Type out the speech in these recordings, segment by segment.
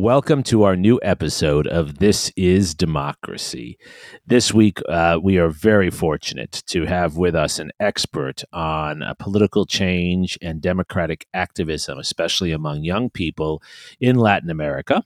Welcome to our new episode of This is Democracy. This week, uh, we are very fortunate to have with us an expert on uh, political change and democratic activism, especially among young people in Latin America.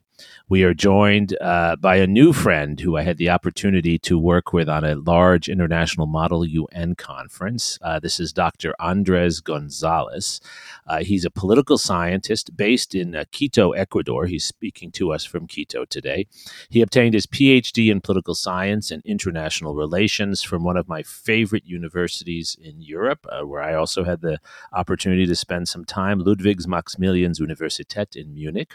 We are joined uh, by a new friend who I had the opportunity to work with on a large international model UN conference. Uh, this is Dr. Andres Gonzalez. Uh, he's a political scientist based in uh, Quito, Ecuador. He's speaking to us from Quito today. He obtained his PhD in political science and international relations from one of my favorite universities in Europe, uh, where I also had the opportunity to spend some time, Ludwigs Maximilians Universität in Munich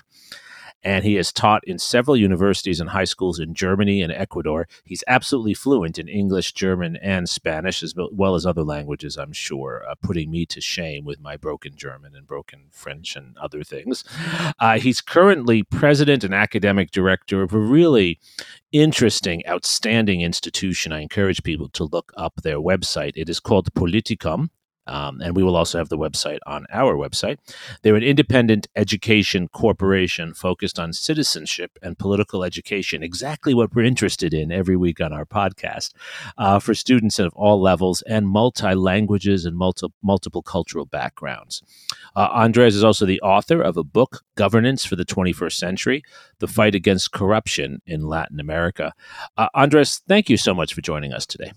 and he has taught in several universities and high schools in Germany and Ecuador. He's absolutely fluent in English, German, and Spanish, as well as other languages, I'm sure, uh, putting me to shame with my broken German and broken French and other things. Uh, he's currently president and academic director of a really interesting, outstanding institution. I encourage people to look up their website. It is called Politicum, um, and we will also have the website on our website. They're an independent education corporation focused on citizenship and political education, exactly what we're interested in every week on our podcast uh, for students of all levels and multi languages and multi- multiple cultural backgrounds. Uh, Andres is also the author of a book, Governance for the 21st Century The Fight Against Corruption in Latin America. Uh, Andres, thank you so much for joining us today.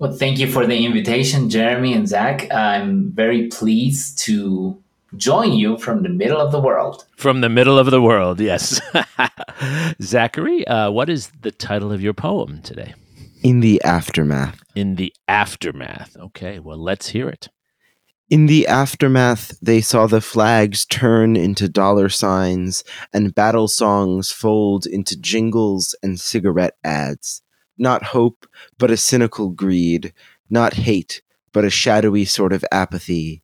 Well, thank you for the invitation, Jeremy and Zach. I'm very pleased to join you from the middle of the world. From the middle of the world, yes. Zachary, uh, what is the title of your poem today? In the Aftermath. In the Aftermath. Okay, well, let's hear it. In the aftermath, they saw the flags turn into dollar signs and battle songs fold into jingles and cigarette ads not hope, but a cynical greed, not hate, but a shadowy sort of apathy.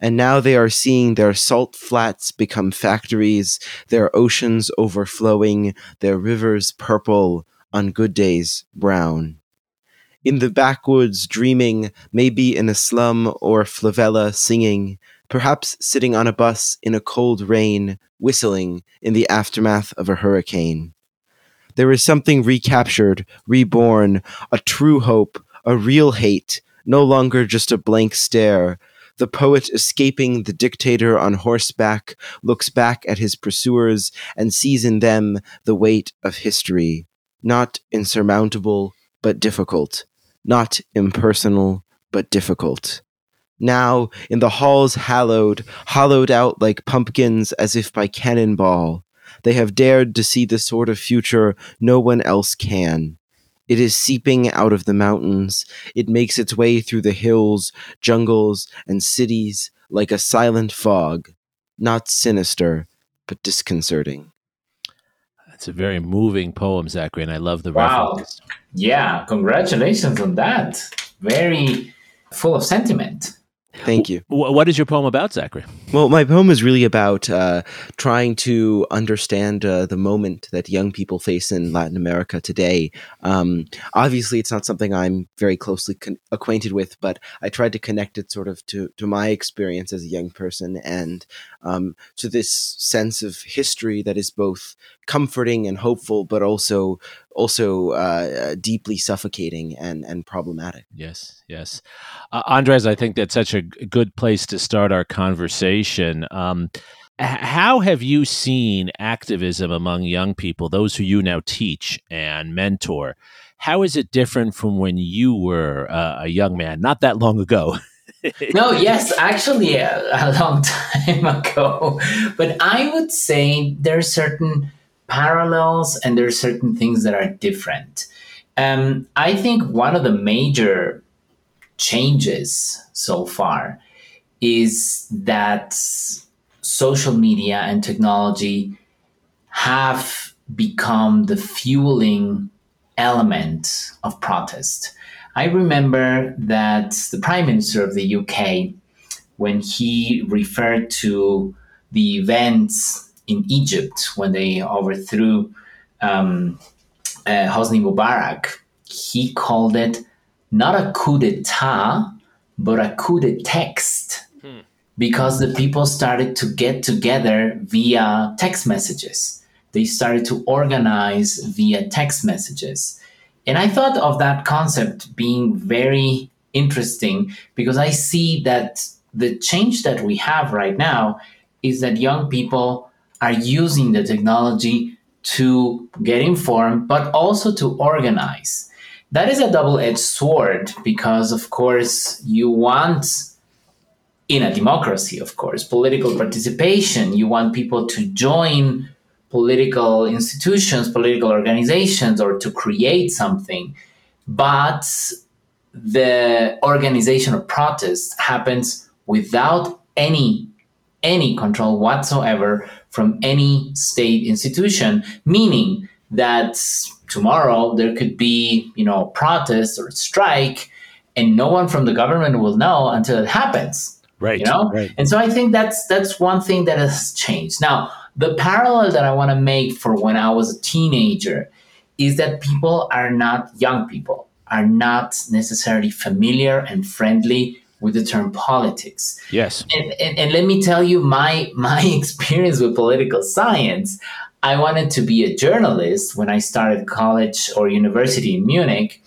And now they are seeing their salt flats become factories, their oceans overflowing, their rivers purple, on good days brown. In the backwoods, dreaming, maybe in a slum or favela singing, perhaps sitting on a bus in a cold rain, whistling in the aftermath of a hurricane. There is something recaptured, reborn, a true hope, a real hate, no longer just a blank stare. The poet escaping the dictator on horseback looks back at his pursuers and sees in them the weight of history. Not insurmountable, but difficult. Not impersonal, but difficult. Now, in the halls hallowed, hollowed out like pumpkins as if by cannonball, they have dared to see the sort of future no one else can. It is seeping out of the mountains. It makes its way through the hills, jungles, and cities like a silent fog, not sinister, but disconcerting. It's a very moving poem, Zachary, and I love the wow. reference. Yeah, congratulations on that. Very full of sentiment. Thank you. What is your poem about, Zachary? Well, my poem is really about uh, trying to understand uh, the moment that young people face in Latin America today. Um, obviously, it's not something I'm very closely con- acquainted with, but I tried to connect it sort of to, to my experience as a young person and um, to this sense of history that is both comforting and hopeful, but also also uh, deeply suffocating and and problematic. Yes, yes, uh, Andres. I think that's such a good place to start our conversation. Um, how have you seen activism among young people, those who you now teach and mentor? How is it different from when you were uh, a young man, not that long ago? no, yes, actually, a, a, long time ago. But I would say there are certain parallels and there are certain things that are different. Um, I think one of the major changes so far is that social media and technology have become the fueling element of protest. I remember that the Prime Minister of the UK when he referred to the events in Egypt when they overthrew um, uh, Hosni Mubarak. He called it not a coup d'etat, but a coup de text because the people started to get together via text messages. They started to organize via text messages. And I thought of that concept being very interesting because I see that the change that we have right now is that young people are using the technology to get informed, but also to organize. That is a double edged sword because, of course, you want in a democracy, of course, political participation. You want people to join political institutions, political organizations, or to create something. But the organization of protest happens without any any control whatsoever from any state institution, meaning that tomorrow there could be, you know, protest or strike, and no one from the government will know until it happens Right. you know Right. and so i think that's that's one thing that has changed now the parallel that i want to make for when i was a teenager is that people are not young people are not necessarily familiar and friendly with the term politics. Yes. and, and, and let me tell you my my experience with political science. I wanted to be a journalist when i started college or university in munich.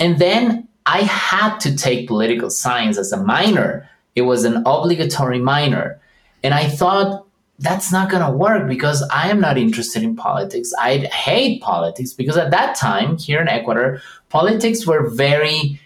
And then i had to take political science as a minor. It was an obligatory minor. And i thought that's not going to work because i am not interested in politics. I hate politics because at that time here in ecuador politics were very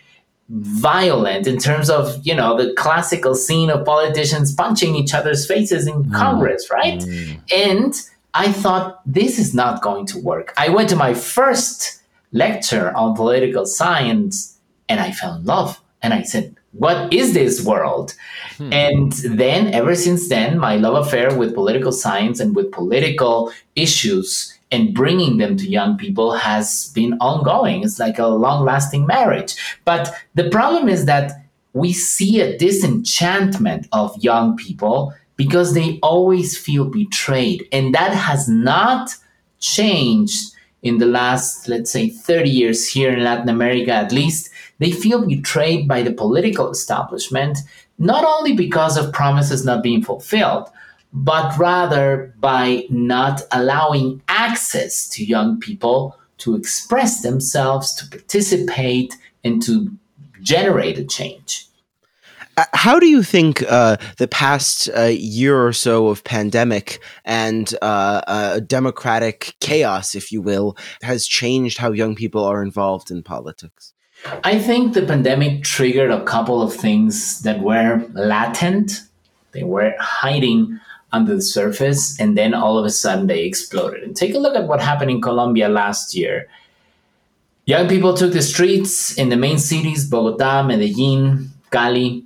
violent in terms of you know the classical scene of politicians punching each other's faces in mm. congress right? Mm. And i thought this is not going to work. I went to my first lecture on political science and i fell in love. And i said what is this world? Hmm. And then ever since then my love affair with political science and with political issues and bringing them to young people has been ongoing. It's like a long lasting marriage. But the problem is that we see a disenchantment of young people because they always feel betrayed. And that has not changed in the last let's say 30 years here in latin america at least. They feel betrayed by the political establishment not only because of promises not being fulfilled but rather by not allowing access to young people to express themselves to participate and to generate a change Uh, How do you think uh, the past uh, year or so of pandemic and uh, uh, democratic chaos, if you will, has changed how young people are involved in politics? I think the pandemic triggered a couple of things that were latent, they were hiding under the surface, and then all of a sudden they exploded. And take a look at what happened in Colombia last year. Young people took the streets in the main cities, Bogota, Medellin, Cali,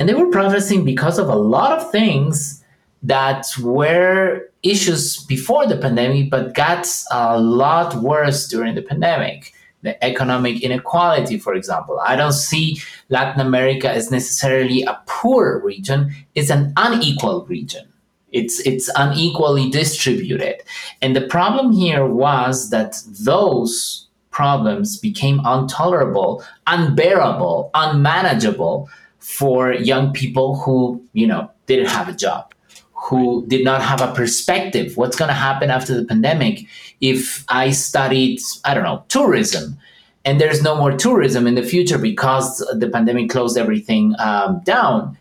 and they were protesting because of a lot of things that were issues before the pandemic, but got a lot worse during the pandemic. The economic inequality, for example. I don't see Latin America as necessarily a poor region, it's an unequal region. It's, it's unequally distributed. And the problem here was that those problems became intolerable, unbearable, unmanageable for young people who, you know, didn't have a job, who did not have a perspective. What's going to happen after the pandemic if I studied, I don't know, tourism? And there's no more tourism in the future because the pandemic closed everything um, down.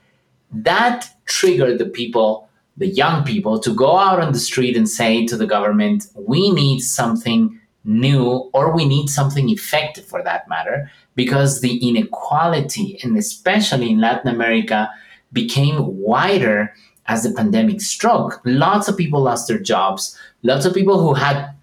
That triggered the people, the young people, to go out on the street and say to the government, we need something new or we need something effective for that matter because the inequality and especially in latin america became wider as the pandemic struck. Lots of people lost their jobs. Lots of people who had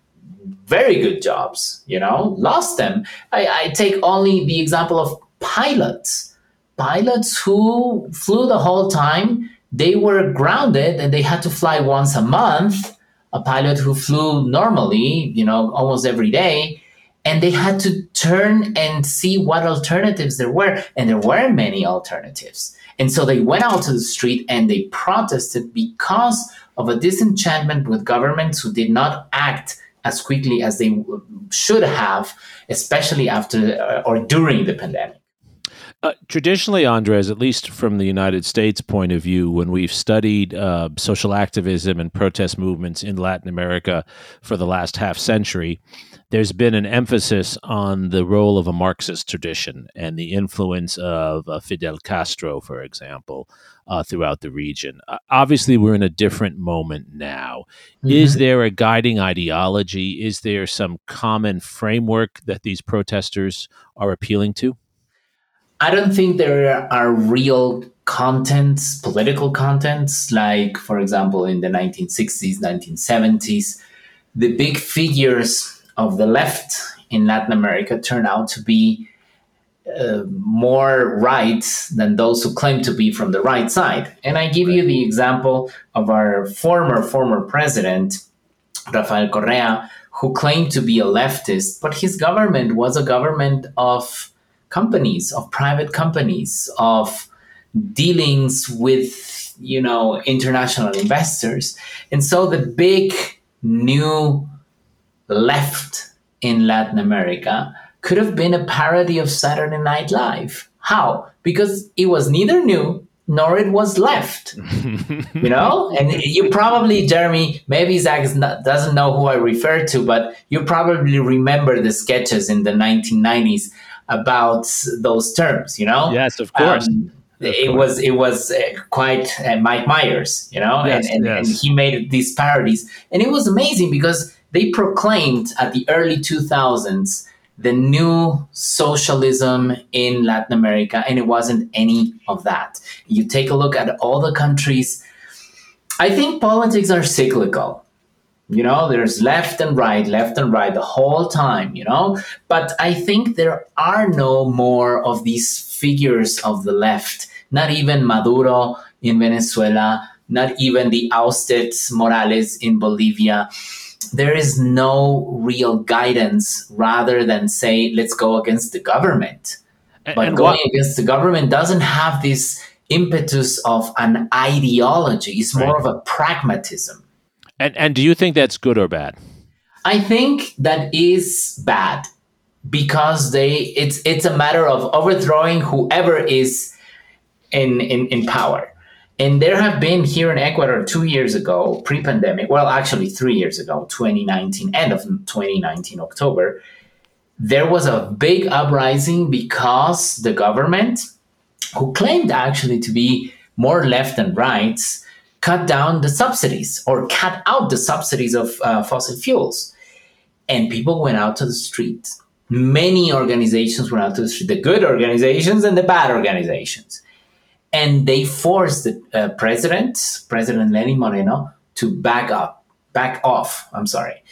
very good jobs you know lost them. I, I take only the example of pilots. Pilots who flew the whole time they were grounded and they had to fly once a month a pilot who flew normally, you know, almost every day, and they had to turn and see what alternatives there were and there weren't many alternatives. And so they went out to the street and they protested because of a disenchantment with governments who did not act as quickly as they should have especially after uh, or during the pandemic uh, traditionally, Andres, at least from the United States point of view, when we've studied uh, social activism and protest movements in Latin America for the last half century, there's been an emphasis on the role of a Marxist tradition and the influence of uh, Fidel Castro, for example, uh, throughout the region. Uh, obviously, we're in a different moment now. Mm-hmm. Is there a guiding ideology? Is there some common framework that these protesters are appealing to? I don't think there are real contents, political contents, like, for example, in the 1960s, 1970s, the big figures of the left in Latin America turn out to be uh, more right than those who claim to be from the right side. And I give you the example of our former, former president, Rafael Correa, who claimed to be a leftist, but his government was a government of companies, of private companies, of dealings with you know international investors. And so the big new left in Latin America could have been a parody of Saturday Night Live. How? Because it was neither new nor it was left. you know? And you probably, Jeremy, maybe Zach not, doesn't know who I refer to, but you probably remember the sketches in the 1990s about those terms, you know? Yes, of course. Um, it was it was uh, quite uh, Mike Myers, you know, yes, and, and, yes. and he made these parodies, and it was amazing because they proclaimed at the early 2000s the new socialism in Latin America, and it wasn't any of that. You take a look at all the countries. I think politics are cyclical. You know, there's left and right, left and right the whole time, you know? But I think there are no more of these figures of the left, not even Maduro in Venezuela, not even the ousted Morales in Bolivia. There is no real guidance rather than say, let's go against the government. And- but and going what- against the government doesn't have this impetus of an ideology, it's more Right. of a pragmatism. And and do you think that's good or bad? I think that is bad because they it's it's a matter of overthrowing whoever is in in, in power. And there have been here in Ecuador two years ago, pre-pandemic, well actually three years ago, 2019, end of 2019, October, there was a big uprising because the government, who claimed actually to be more left than right, cut down the subsidies or cut out the subsidies of uh, fossil fuels. And people went out to the street. Many organizations went out to the street, the good organizations and the bad organizations. And they forced the uh, president, President Lenin Moreno, to back up, back off. I'm sorry.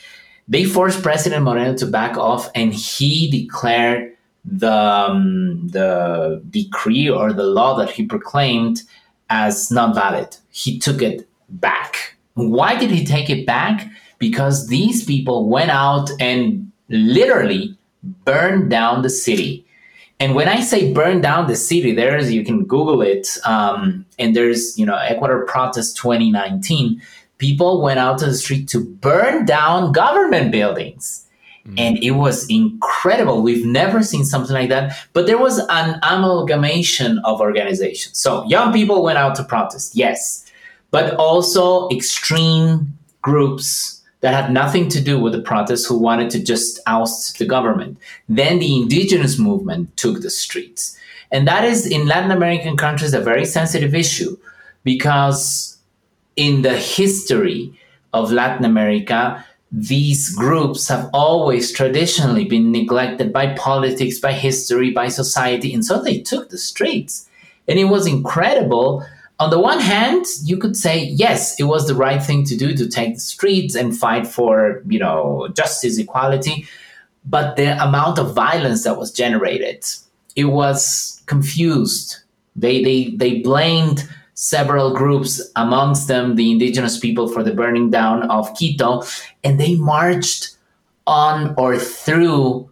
They forced President Moreno to back off, and he declared the um, the decree or the law that he proclaimed as not valid. He took it back. Why did he take it back? Because these people went out and literally burned down the city. And when I say burn down the city, there's you can Google it, um, and there's you know Ecuador protest 2019. People went out to the street to burn down government buildings, Mm. and it was incredible. We've never seen something like that. But there was an amalgamation of organizations. So young people went out to protest, yes, but also extreme groups that had nothing to do with the protests who wanted to just oust the government. Then the indigenous movement took the streets. And that is in Latin American countries a very sensitive issue because in the history of Latin America, these groups have always traditionally been neglected by politics, by history, by society. And so they took the streets. And it was incredible on the one hand, you could say, yes, it was the right thing to do to take the streets and fight for, you know, justice, equality. But the amount of violence that was generated, it was confused. They, they, they blamed several groups, amongst them the indigenous people, for the burning down of Quito, and they marched on or through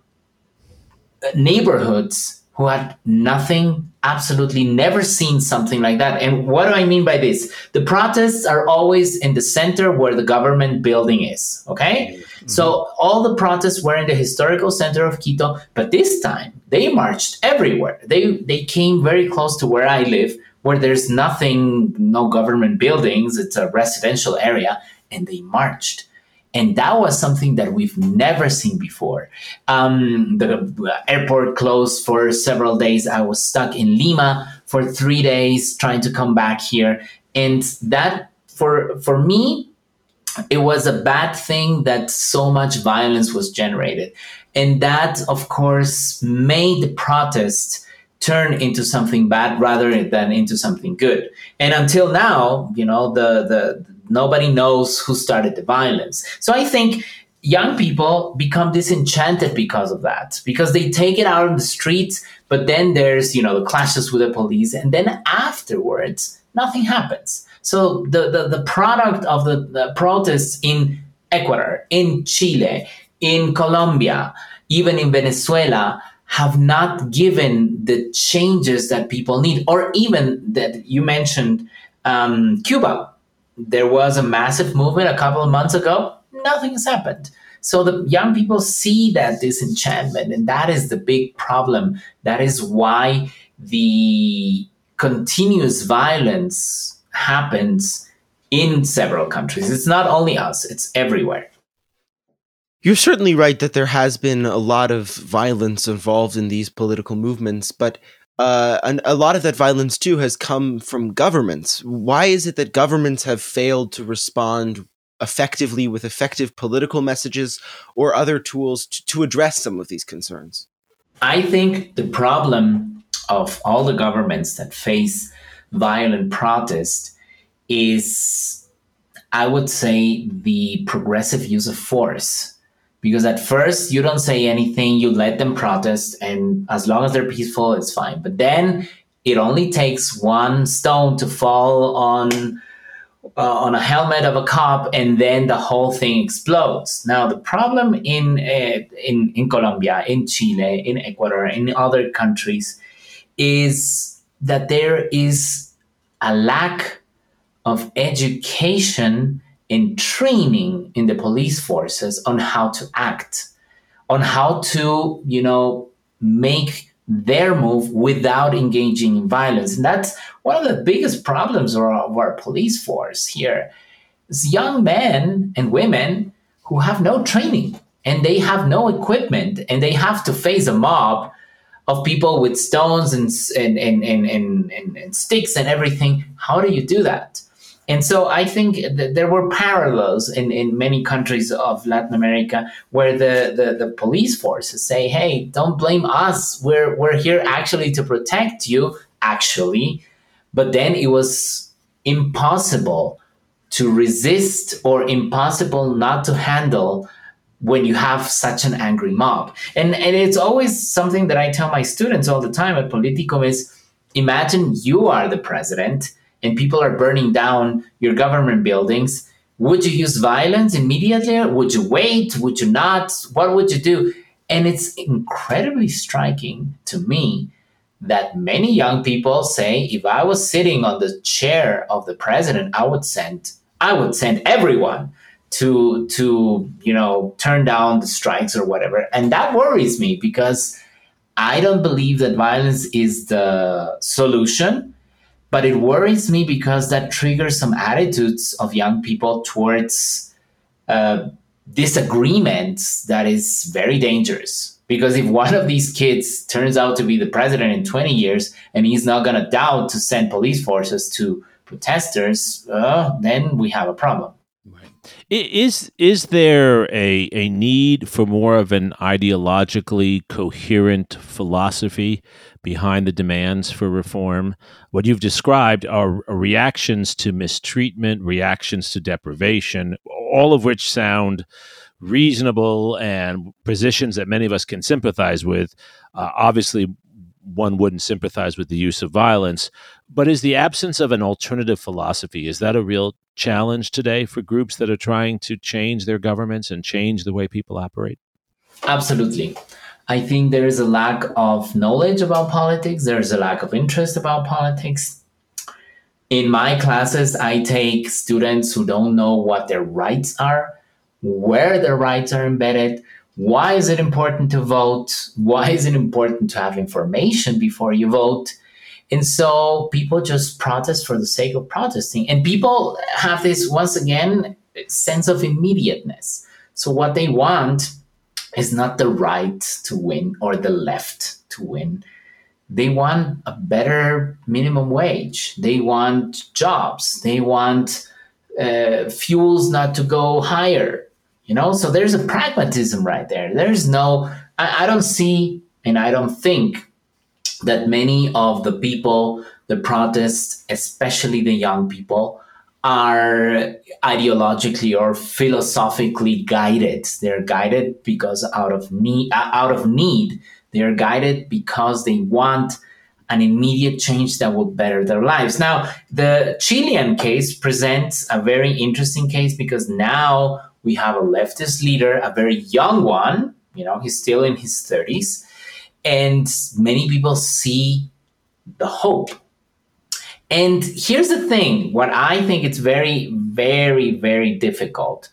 neighborhoods who had nothing, absolutely never seen something like that. And what do I mean by this? The protests are always in the center where the government building is. Okay. Mm-hmm. So all the protests were in the historical center of Quito, but this time they marched everywhere. They they came very close to where I live, where there's nothing, no government buildings. It's a residential area, and they marched and that was something that we've never seen before. Um, the airport closed for several days. I was stuck in Lima for three days trying to come back here, and that for for me, it was a bad thing that so much violence was generated, and that of course made the protest turn into something bad rather than into something good. And until now, you know, the the Nobody knows who started the violence. So I think young people become disenchanted because of that, because they take it out on the streets, but then there's, you know, the clashes with the police, and then afterwards, nothing happens. So the, the, the product of the, the protests in Ecuador, in Chile, in Colombia, even in Venezuela, have not given the changes that people need, or even that you mentioned um, Cuba there was a massive movement a couple of months ago. Nothing has happened. So the young people see that disenchantment, and that is the big problem. That is why the continuous violence happens in several countries. It's not only us, it's everywhere. You're certainly right that there has been a lot of violence involved in these political movements, but uh, a lot of that violence too has come from governments. Why is it that governments have failed to respond effectively with effective political messages or other tools to, to address some of these concerns? I think the problem of all the governments that face violent protest is, I would say, the progressive use of force because at first you don't say anything you let them protest and as long as they're peaceful it's fine. But then it only takes one stone to fall on uh, on a helmet of a cop and then the whole thing explodes. Now the problem in uh, in in Colombia in Chile in Ecuador in other countries is that there is a lack of education in training in the police forces on how to act, on how to, you know, make their move without engaging in violence. And that's one of the biggest problems of our, of our police force here. Is young men and women who have no training and they have no equipment and they have to face a mob of people with stones and, and, and, and, and, and sticks and everything. How do you do that? And so I think that there were parallels in, in many countries of Latin America where the, the, the, police forces say, hey, don't blame us. We're, we're here actually to protect you, actually. But then it was impossible to resist or impossible not to handle when you have such an angry mob. And, and it's always something that I tell my students all the time at Politicum is imagine you are the president and people are burning down your government buildings, would you use violence immediately? Would you wait? Would you not? What would you do? And it's incredibly striking to me that many young people say if I was sitting on the chair of the president, I would send I would send everyone to to you know turn down the strikes or whatever. And that worries me because I don't believe that violence is the solution. But it worries me because that triggers some attitudes of young people towards uh, disagreements that is very dangerous. Because if one of these kids turns out to be the president in 20 years and he's not going to doubt to send police forces to protesters, uh, then we have a problem. Is is there a a need for more of an ideologically coherent philosophy behind the demands for reform? What you've described are reactions to mistreatment, reactions to deprivation, all of which sound reasonable and positions that many of us can sympathize with. Uh, obviously, one wouldn't sympathize with the use of violence, but is the absence of an alternative philosophy is that a real challenge today for groups that are trying to change their governments and change the way people operate? Absolutely. I think there is a lack of knowledge about politics. There is a lack of interest about politics. In my classes, I take students who don't know what their rights are, where their rights are embedded, why is it important to vote, why is it important to have information before you vote. And so people just protest for the sake of protesting. And people have this, once again, sense of immediateness. So what they want is not the right to win or the left to win. They want a better minimum wage. They want jobs. They want uh, fuels not to go higher. You know, so there's a pragmatism right there. There's no, I, I don't see, and I don't think that many of the people, the protests, especially the young people, are ideologically or philosophically guided. They're guided because out of need, uh, out of need. They're guided because they want an immediate change that will better their lives. Now, the Chilean case presents a very interesting case because now we have a leftist leader, a very young one. You know, he's still in his 30s. And many people see the hope and here's the thing what I think it's very, very, very difficult.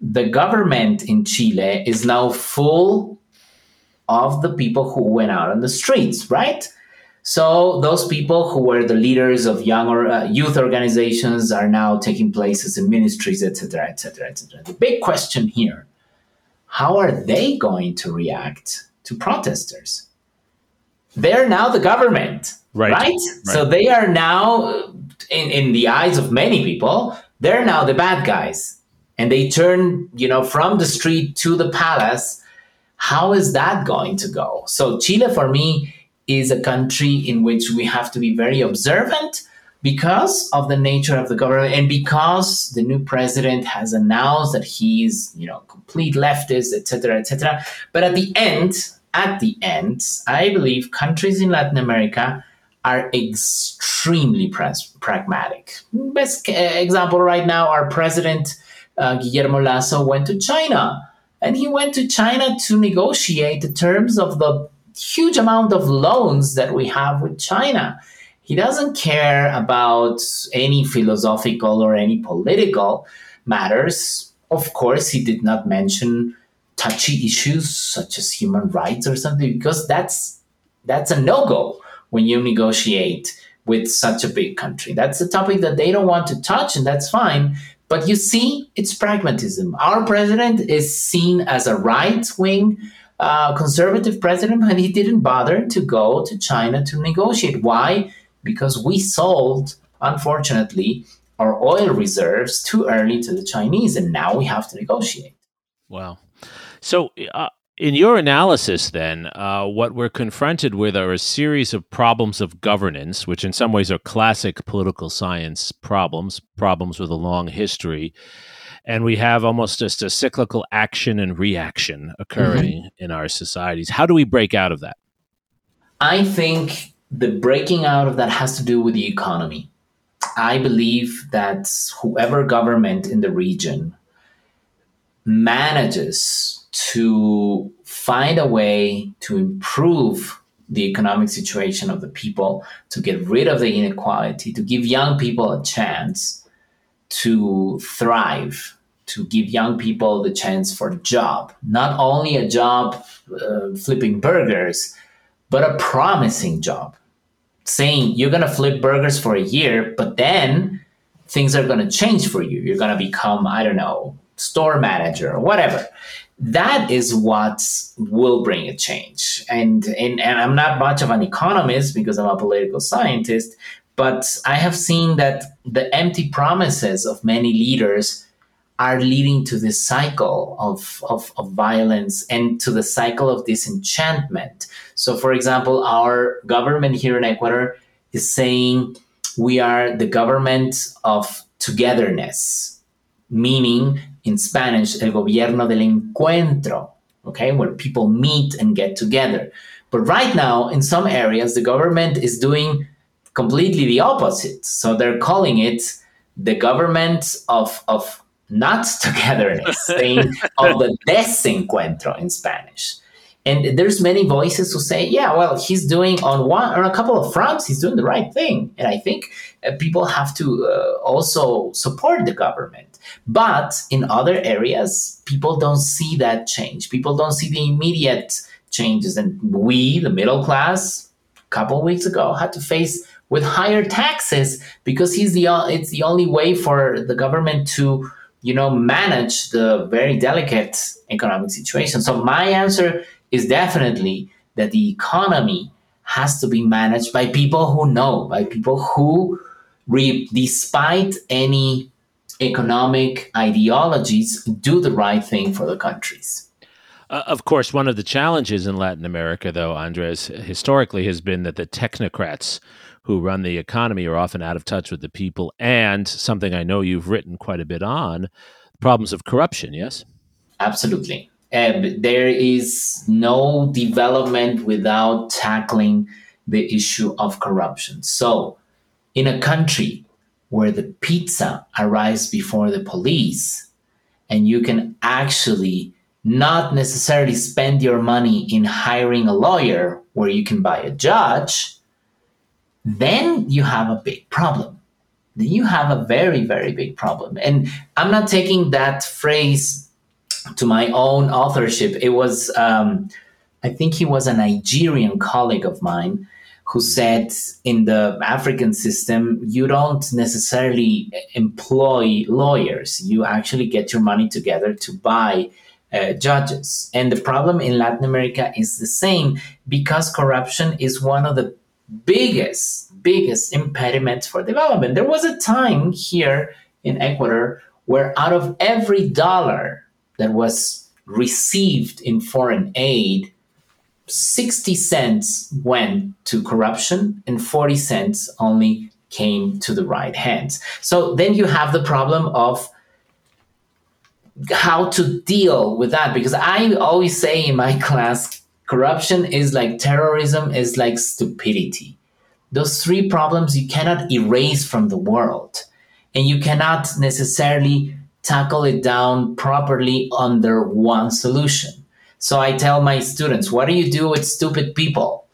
The government in Chile is now full of the people who went out on the streets, right? So those people who were the leaders of young or uh, youth organizations are now taking places in ministries, etc., etc., etc. The big question here: How are they going to react to protesters? They're now the government. Right. right. So they are now, in, in the eyes of many people, they're now the bad guys. And they turn, you know, from the street to the palace. How is that going to go? So Chile, for me, is a country in which we have to be very observant because of the nature of the government and because the new president has announced that he's, you know, complete leftist, etc., etc. But at the end, at the end, I believe countries in Latin America are extremely pragmatic. Best example right now, our president uh, Guillermo Lasso went to China, and he went to China to negotiate the terms of the huge amount of loans that we have with China. He doesn't care about any philosophical or any political matters. Of course, he did not mention touchy issues such as human rights or something because that's that's a no-go when you negotiate with such a big country. That's a topic that they don't want to touch, and that's fine. But you see, it's pragmatism. Our president is seen as a right wing uh, conservative president, and he didn't bother to go to China to negotiate. Why? Because we sold, unfortunately, our oil reserves too early to the Chinese, and now we have to negotiate. Wow. So, uh, in your analysis, then, uh, what we're confronted with are a series of problems of governance, which in some ways are classic political science problems, problems with a long history. And we have almost just a cyclical action and reaction occurring mm-hmm. in our societies. How do we break out of that? I think the breaking out of that has to do with the economy. I believe that whoever government in the region manages to find a way to improve the economic situation of the people, to get rid of the inequality, to give young people a chance to thrive, to give young people the chance for a job, not only a job uh, flipping burgers, but a promising job. Saying you're going to flip burgers for a year, but then things are going to change for you. You're going to become, I don't know, store manager or whatever that is what will bring a change. And, and, and I'm not much of an economist because I'm a political scientist, but I have seen that the empty promises of many leaders are leading to this cycle of, of, of violence and to the cycle of disenchantment. So, for example, our government here in Ecuador is saying we are the government of togetherness, meaning in Spanish, el gobierno del encuentro, okay, where people meet and get together. But right now, in some areas, the government is doing completely the opposite. So they're calling it the government of, of not togetherness, saying of the desencuentro in Spanish. And there's many voices who say, yeah, well, he's doing on one or a couple of fronts, he's doing the right thing. And I think uh, people have to uh, also support the government. But in other areas, people don't see that change. People don't see the immediate changes. And we, the middle class, a couple weeks ago, had to face with higher taxes because he's the it's the only way for the government to you know manage the very delicate economic situation. So my answer is definitely that the economy has to be managed by people who know, by people who, re- despite any economic ideologies, do the right thing for the countries. Uh, of course, one of the challenges in Latin America, though, Andres, historically has been that the technocrats who run the economy are often out of touch with the people, and something I know you've written quite a bit on problems of corruption, yes? Absolutely. Uh, there is no development without tackling the issue of corruption. So, in a country where the pizza arrives before the police, and you can actually not necessarily spend your money in hiring a lawyer where you can buy a judge, then you have a big problem. Then you have a very, very big problem. And I'm not taking that phrase to my own authorship. It was, um, I think he was a Nigerian colleague of mine who said in the African system, you don't necessarily employ lawyers. You actually get your money together to buy uh, judges. And the problem in Latin America is the same because corruption is one of the biggest, biggest impediments for development. There was a time here in Ecuador where out of every dollar that was received in foreign aid, 60 cents went to corruption and 40 cents only came to the right hands. So then you have the problem of how to deal with that because I always say in my class corruption is like terrorism is like stupidity. Those three problems you cannot erase from the world and you cannot necessarily tackle it down properly under one solution. So I tell my students, what do you do with stupid people?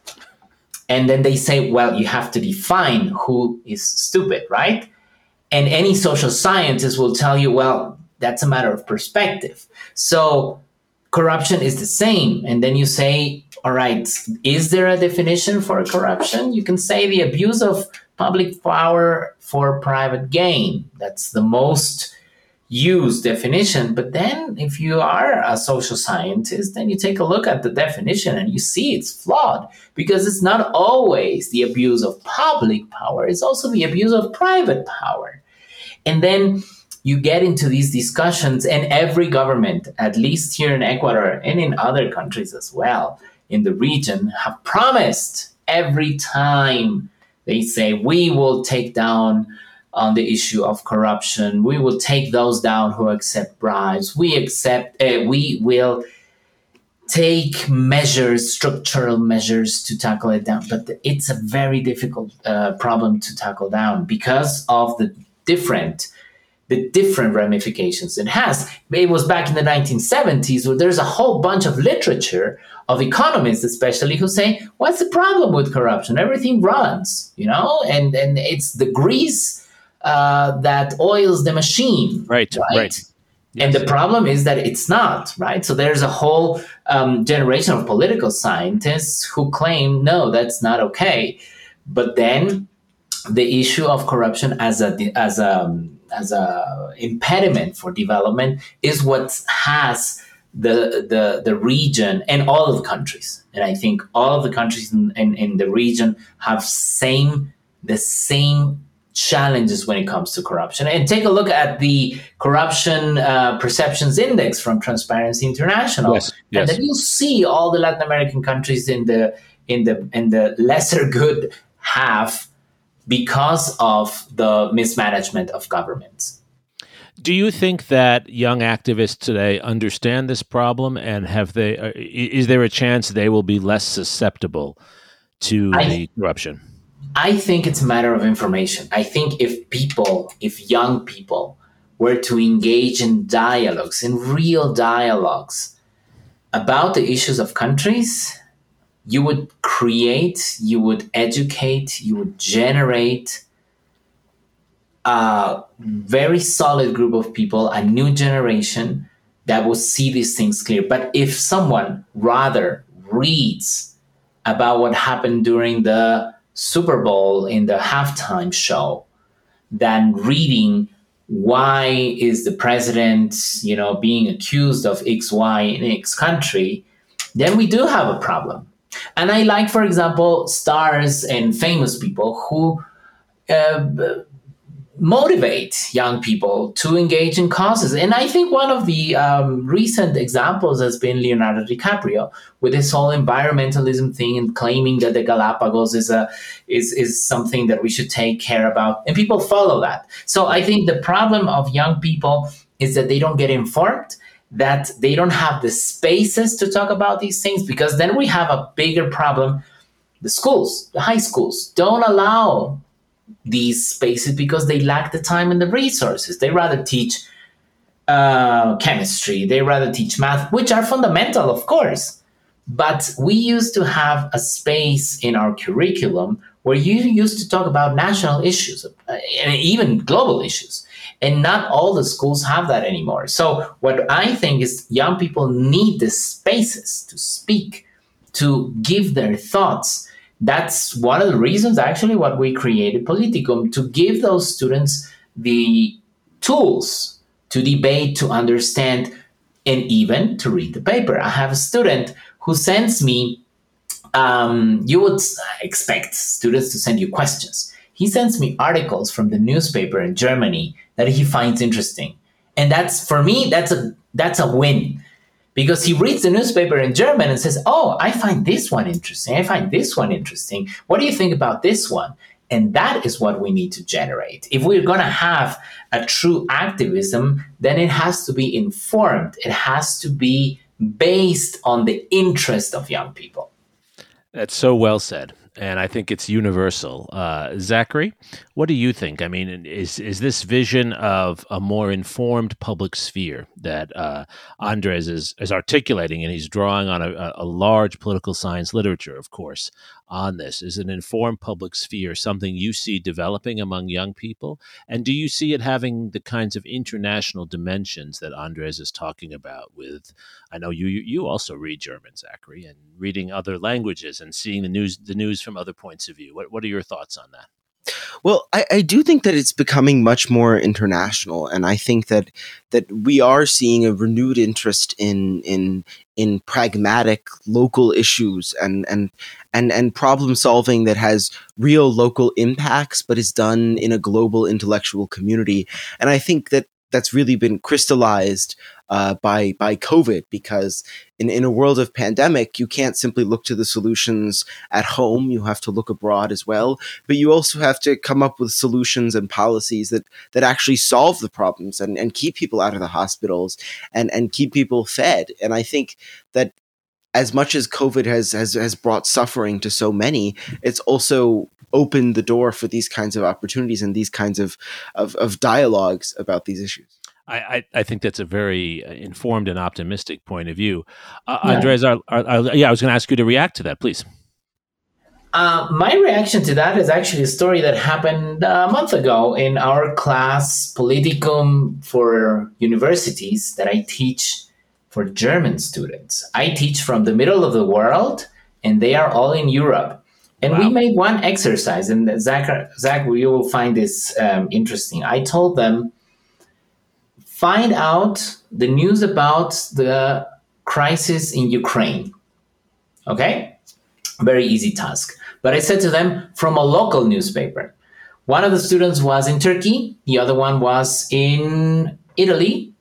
And then they say, well, you have to define who is stupid, right? And any social scientist will tell you, well, that's a matter of perspective. So corruption is the same. And then you say, all right, is there a definition for corruption? You can say the abuse of public power for private gain. That's the most use definition. But then, if you are a social scientist, then you take a look at the definition and you see it's flawed because it's not always the abuse of public power, it's also the abuse of private power. And then you get into these discussions, and every government, at least here in Ecuador and in other countries as well in the region, have promised every time they say, we will take down on the issue of corruption. We will take those down who accept bribes. We accept. Uh, we will take measures, structural measures to tackle it down. But it's a very difficult uh, problem to tackle down because of the different the different ramifications it has. It was back in the 1970s where there's a whole bunch of literature of economists, especially, who say, "What's the problem with corruption? Everything runs, you know, and and it's the grease." Uh, that oils the machine. Right, right. right. And the problem is that it's not, right? So there's a whole um, generation of political scientists who claim, no, that's not okay. But then the issue of corruption as a as a as a impediment for development is what has the the the region and all of the countries. And I think all of the countries in, in, in the region have same the same challenges when it comes to corruption. And take a look at the corruption uh, perceptions index from Transparency International, yes, yes. and then you'll see all the Latin American countries in the in the in the lesser good half because of the mismanagement of governments. Do you think that young activists today understand this problem, and have they? Uh, is there a chance they will be less susceptible to I, the corruption? I think it's a matter of information. I think if people, if young people were to engage in dialogues, in real dialogues, about the issues of countries, you would create, you would educate, you would generate a very solid group of people, a new generation that will see these things clear. But if someone rather reads about what happened during the Super Bowl in the halftime show than reading why is the president, you know, being accused of X, Y in X country, then we do have a problem. And I like, for example, stars and famous people who uh, motivate young people to engage in causes. And I think one of the um, recent examples has been Leonardo DiCaprio with this whole environmentalism thing and claiming that the Galapagos is a is is something that we should take care about, and people follow that. So I think the problem of young people is that they don't get informed. That they don't have the spaces to talk about these things because then we have a bigger problem. The schools, the high schools, don't allow these spaces because they lack the time and the resources. They rather teach uh, chemistry, they rather teach math, which are fundamental, of course. But we used to have a space in our curriculum where you used to talk about national issues uh, and even global issues. And not all the schools have that anymore. So, what I think is young people need the spaces to speak, to give their thoughts, that's one of the reasons actually what we created politicum to give those students the tools to debate to understand and even to read the paper. I have a student who sends me um, you would expect students to send you questions. He sends me articles from the newspaper in germany that he finds interesting. And that's for me that's a that's a win because he reads the newspaper in German and says, Oh, I find this one interesting. I find this one interesting. What do you think about this one? And that is what we need to generate. If we're going to have a true activism, then it has to be informed, it has to be based on the interest of young people. That's so well said and I think it's universal. Uh, Zachary, what do you think? I mean, is is this vision of a more informed public sphere that uh, Andres is is articulating, and he's drawing on a, a large political science literature, of course, on this? Is an informed public sphere something you see developing among young people? And do you see it having the kinds of international dimensions that Andres is talking about? With, I know you you also read German, Zachary, and reading other languages and seeing the news the news from other points of view. What what are your thoughts on that? Well, I, I, do think that it's becoming much more international, and I think that that we are seeing a renewed interest in in in pragmatic local issues and and and and problem solving that has real local impacts, but is done in a global intellectual community. And I think that that's really been crystallized uh, by by COVID because in, in a world of pandemic, you can't simply look to the solutions at home. You have to look abroad as well, but you also have to come up with solutions and policies that that actually solve the problems and, and keep people out of the hospitals and and keep people fed. And I think that as much as COVID has has has brought suffering to so many, it's also opened the door for these kinds of opportunities and these kinds of of, of dialogues about these issues. I, I, think that's a very uh, informed and optimistic point of view. Uh, yeah. Andres, our, our, our, yeah, I was going to ask you to react to that, please. Uh, my reaction to that is actually a story that happened a month ago in our class, Politicum for Universities, that I teach for German students. I teach from the middle of the world, and they are all in Europe. And wow. we made one exercise, and Zach, Zach, you will find this um, interesting. I told them find out the news about the crisis in Ukraine. Okay? Very easy task. But I said to them from a local newspaper. One of the students was in Turkey, the other one was in Italy,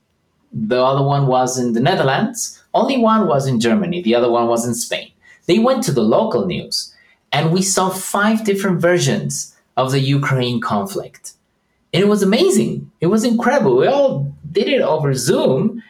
the other one was in the Netherlands, only one was in Germany, the other one was in Spain. They went to the local news and we saw five different versions of the Ukraine conflict. And it was amazing. It was incredible. We all did it over Zoom.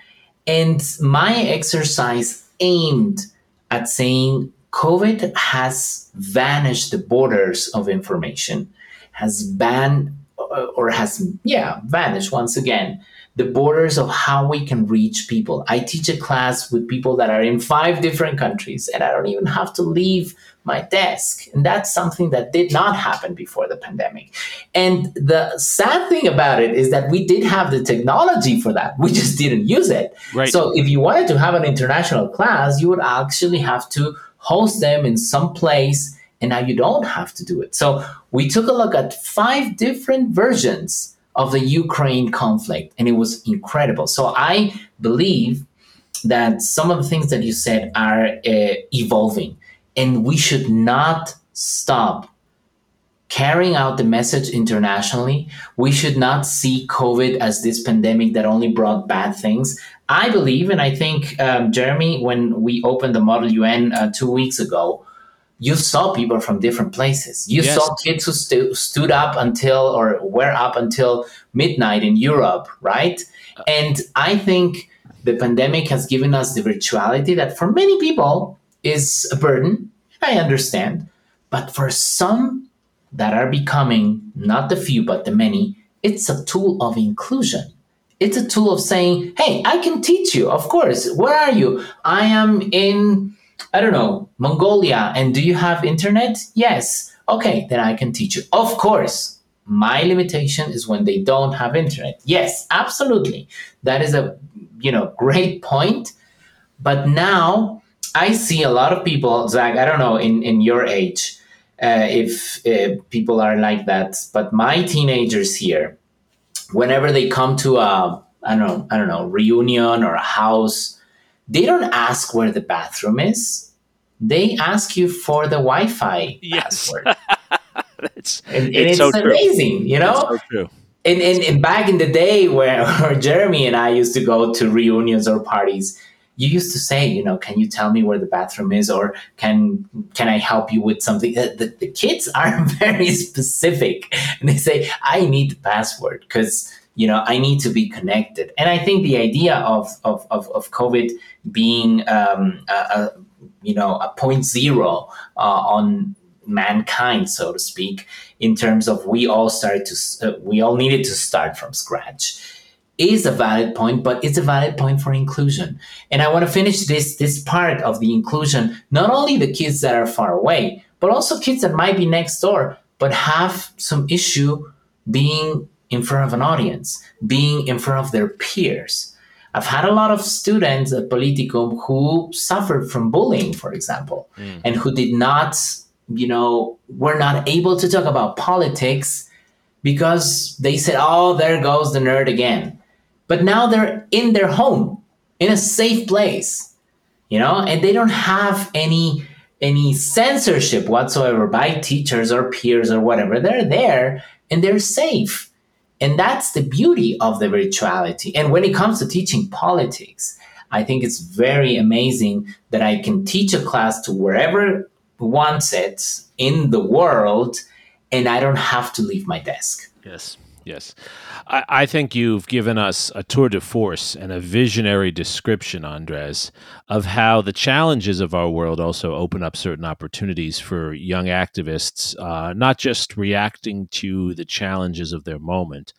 And my exercise aimed at saying COVID has vanished the borders of information, has banned uh, or has, yeah, vanished once again the borders of how we can reach people. I teach a class with people that are in five different countries, and I don't even have to leave my desk. And that's something that did not happen before the pandemic. And the sad thing about it is that we did have the technology for that. We just didn't use it. Right. So if you wanted to have an international class, you would actually have to host them in some place. And now you don't have to do it. So we took a look at five different versions of the Ukraine conflict, and it was incredible. So I believe that some of the things that you said are uh, evolving, and we should not stop carrying out the message internationally. We should not see COVID as this pandemic that only brought bad things. I believe, and I think, um, Jeremy, when we opened the Model UN uh, two weeks ago, you saw people from different places. You Yes. saw kids who stu- stood up until or were up until midnight in Europe, right? And I think the pandemic has given us the virtuality that for many people is a burden. I understand. But for some that are becoming, not the few, but the many, it's a tool of inclusion. It's a tool of saying, hey, I can teach you. Of course. Where are you? I am in I don't know, Mongolia, and do you have internet? Yes. Okay, then I can teach you. Of course, my limitation is when they don't have internet. Yes, absolutely. That is a you know great point. But now I see a lot of people, Zach. I don't know in in your age uh, if uh, people are like that, but my teenagers here, whenever they come to a I don't know I don't know reunion or a house they don't ask where the bathroom is. They ask you for the Wi-Fi Yes. password. It's, And, and it's it's, so true. amazing, you know? It's so true. and, and, and back in the day where, where Jeremy and I used to go to reunions or parties, you used to say, you know, can you tell me where the bathroom is, or can can I help you with something? The, the, the kids are very specific, and they say, I need the password because you know I need to be connected. And I think the idea of of of, of COVID being um, a, a you know a point zero uh, on mankind, so to speak, in terms of we all started to uh, we all needed to start from scratch is a valid point but it's a valid point for inclusion and i want to finish this this part of the inclusion not only the kids that are far away but also kids that might be next door but have some issue being in front of an audience being in front of their peers I've had a lot of students at Politicum who suffered from bullying, for example, hmm. and who did not, you know, were not able to talk about politics because they said, oh, there goes the nerd again. But now they're in their home, in a safe place, you know, and they don't have any any censorship whatsoever by teachers or peers or whatever. They're there and they're safe. And that's the beauty of the virtuality. And when it comes to teaching politics, I think it's very amazing that I can teach a class to wherever wants it in the world and I don't have to leave my desk. Yes, yes. I, I think you've given us a tour de force and a visionary description, Andres, of how the challenges of our world also open up certain opportunities for young activists, uh, not just reacting to the challenges of their moment,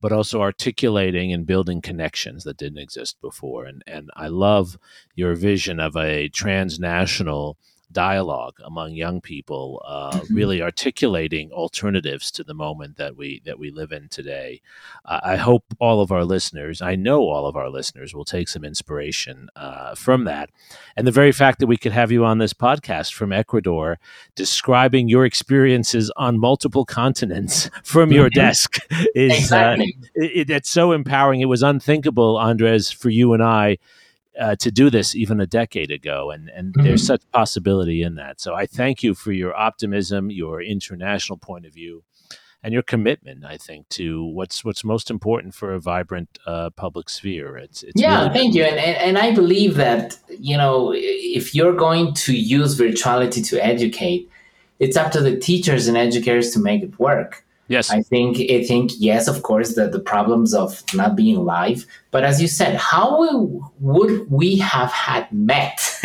but also articulating and building connections that didn't exist before. And and I love your vision of a transnational dialogue among young people, uh, really articulating alternatives to the moment that we that we live in today. Uh, I hope all of our listeners, I know all of our listeners, will take some inspiration uh, from that, and the very fact that we could have you on this podcast from Ecuador, describing your experiences on multiple continents from your Mhm. desk is uh, Exactly. it, it- it's so empowering. It was unthinkable, Andres, for you and I uh, to do this even a decade ago, and and there's such possibility in that. So I thank you for your optimism, your international point of view, and your commitment. I think to what's what's most important for a vibrant uh, public sphere. It's, it's yeah, really- thank you. And, and and I believe that you know if you're going to use virtuality to educate, it's up to the teachers and educators to make it work. Yes, I think I think yes, of course, the, the problems of not being live. But as you said, how would we have had met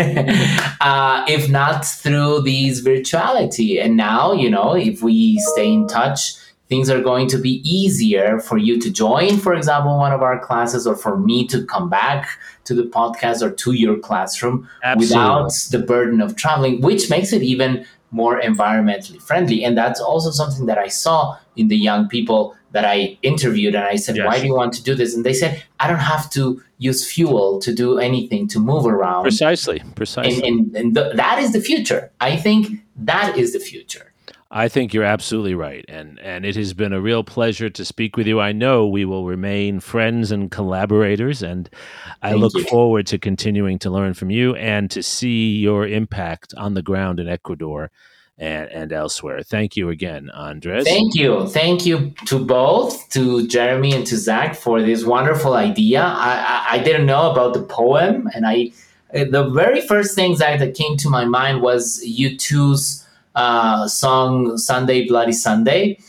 uh, if not through these virtuality? And now, you know, if we stay in touch, things are going to be easier for you to join, for example, one of our classes, or for me to come back to the podcast or to your classroom Absolutely. without the burden of traveling, which makes it even more environmentally friendly. And that's also something that I saw in the young people that I interviewed. And I said, Yes. Why do you want to do this? And they said, I don't have to use fuel to do anything, to move around. Precisely, And, precisely. and, and th- that is the future. I think that is the future. I think you're absolutely right, and and it has been a real pleasure to speak with you. I know we will remain friends and collaborators, and I Thank look you. forward to continuing to learn from you and to see your impact on the ground in Ecuador and and elsewhere. Thank you again, Andres. Thank you. Thank you to both, to Jeremy and to Zach for this wonderful idea. I, I, I didn't know about the poem, and I the very first thing Zach, that came to my mind was U2's uh, song Sunday Bloody Sunday.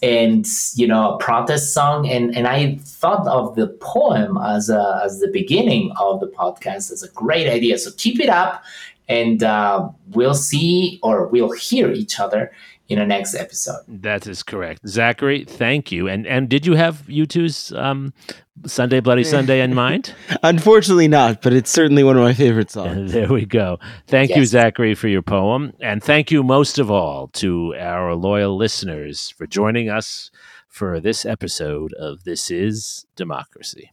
And you know, a protest song, and and I thought of the poem as a, as the beginning of the podcast as a great idea. So keep it up, and uh, we'll see or we'll hear each other in the next episode. That is correct, Zachary. Thank you. And and did you have U2's um, Sunday Bloody Sunday in mind? Unfortunately, not, but it's certainly one of my favorite songs. There we go. Thank you, Zachary, for your poem. And thank you most of all to our loyal listeners for joining us for this episode of This Is Democracy.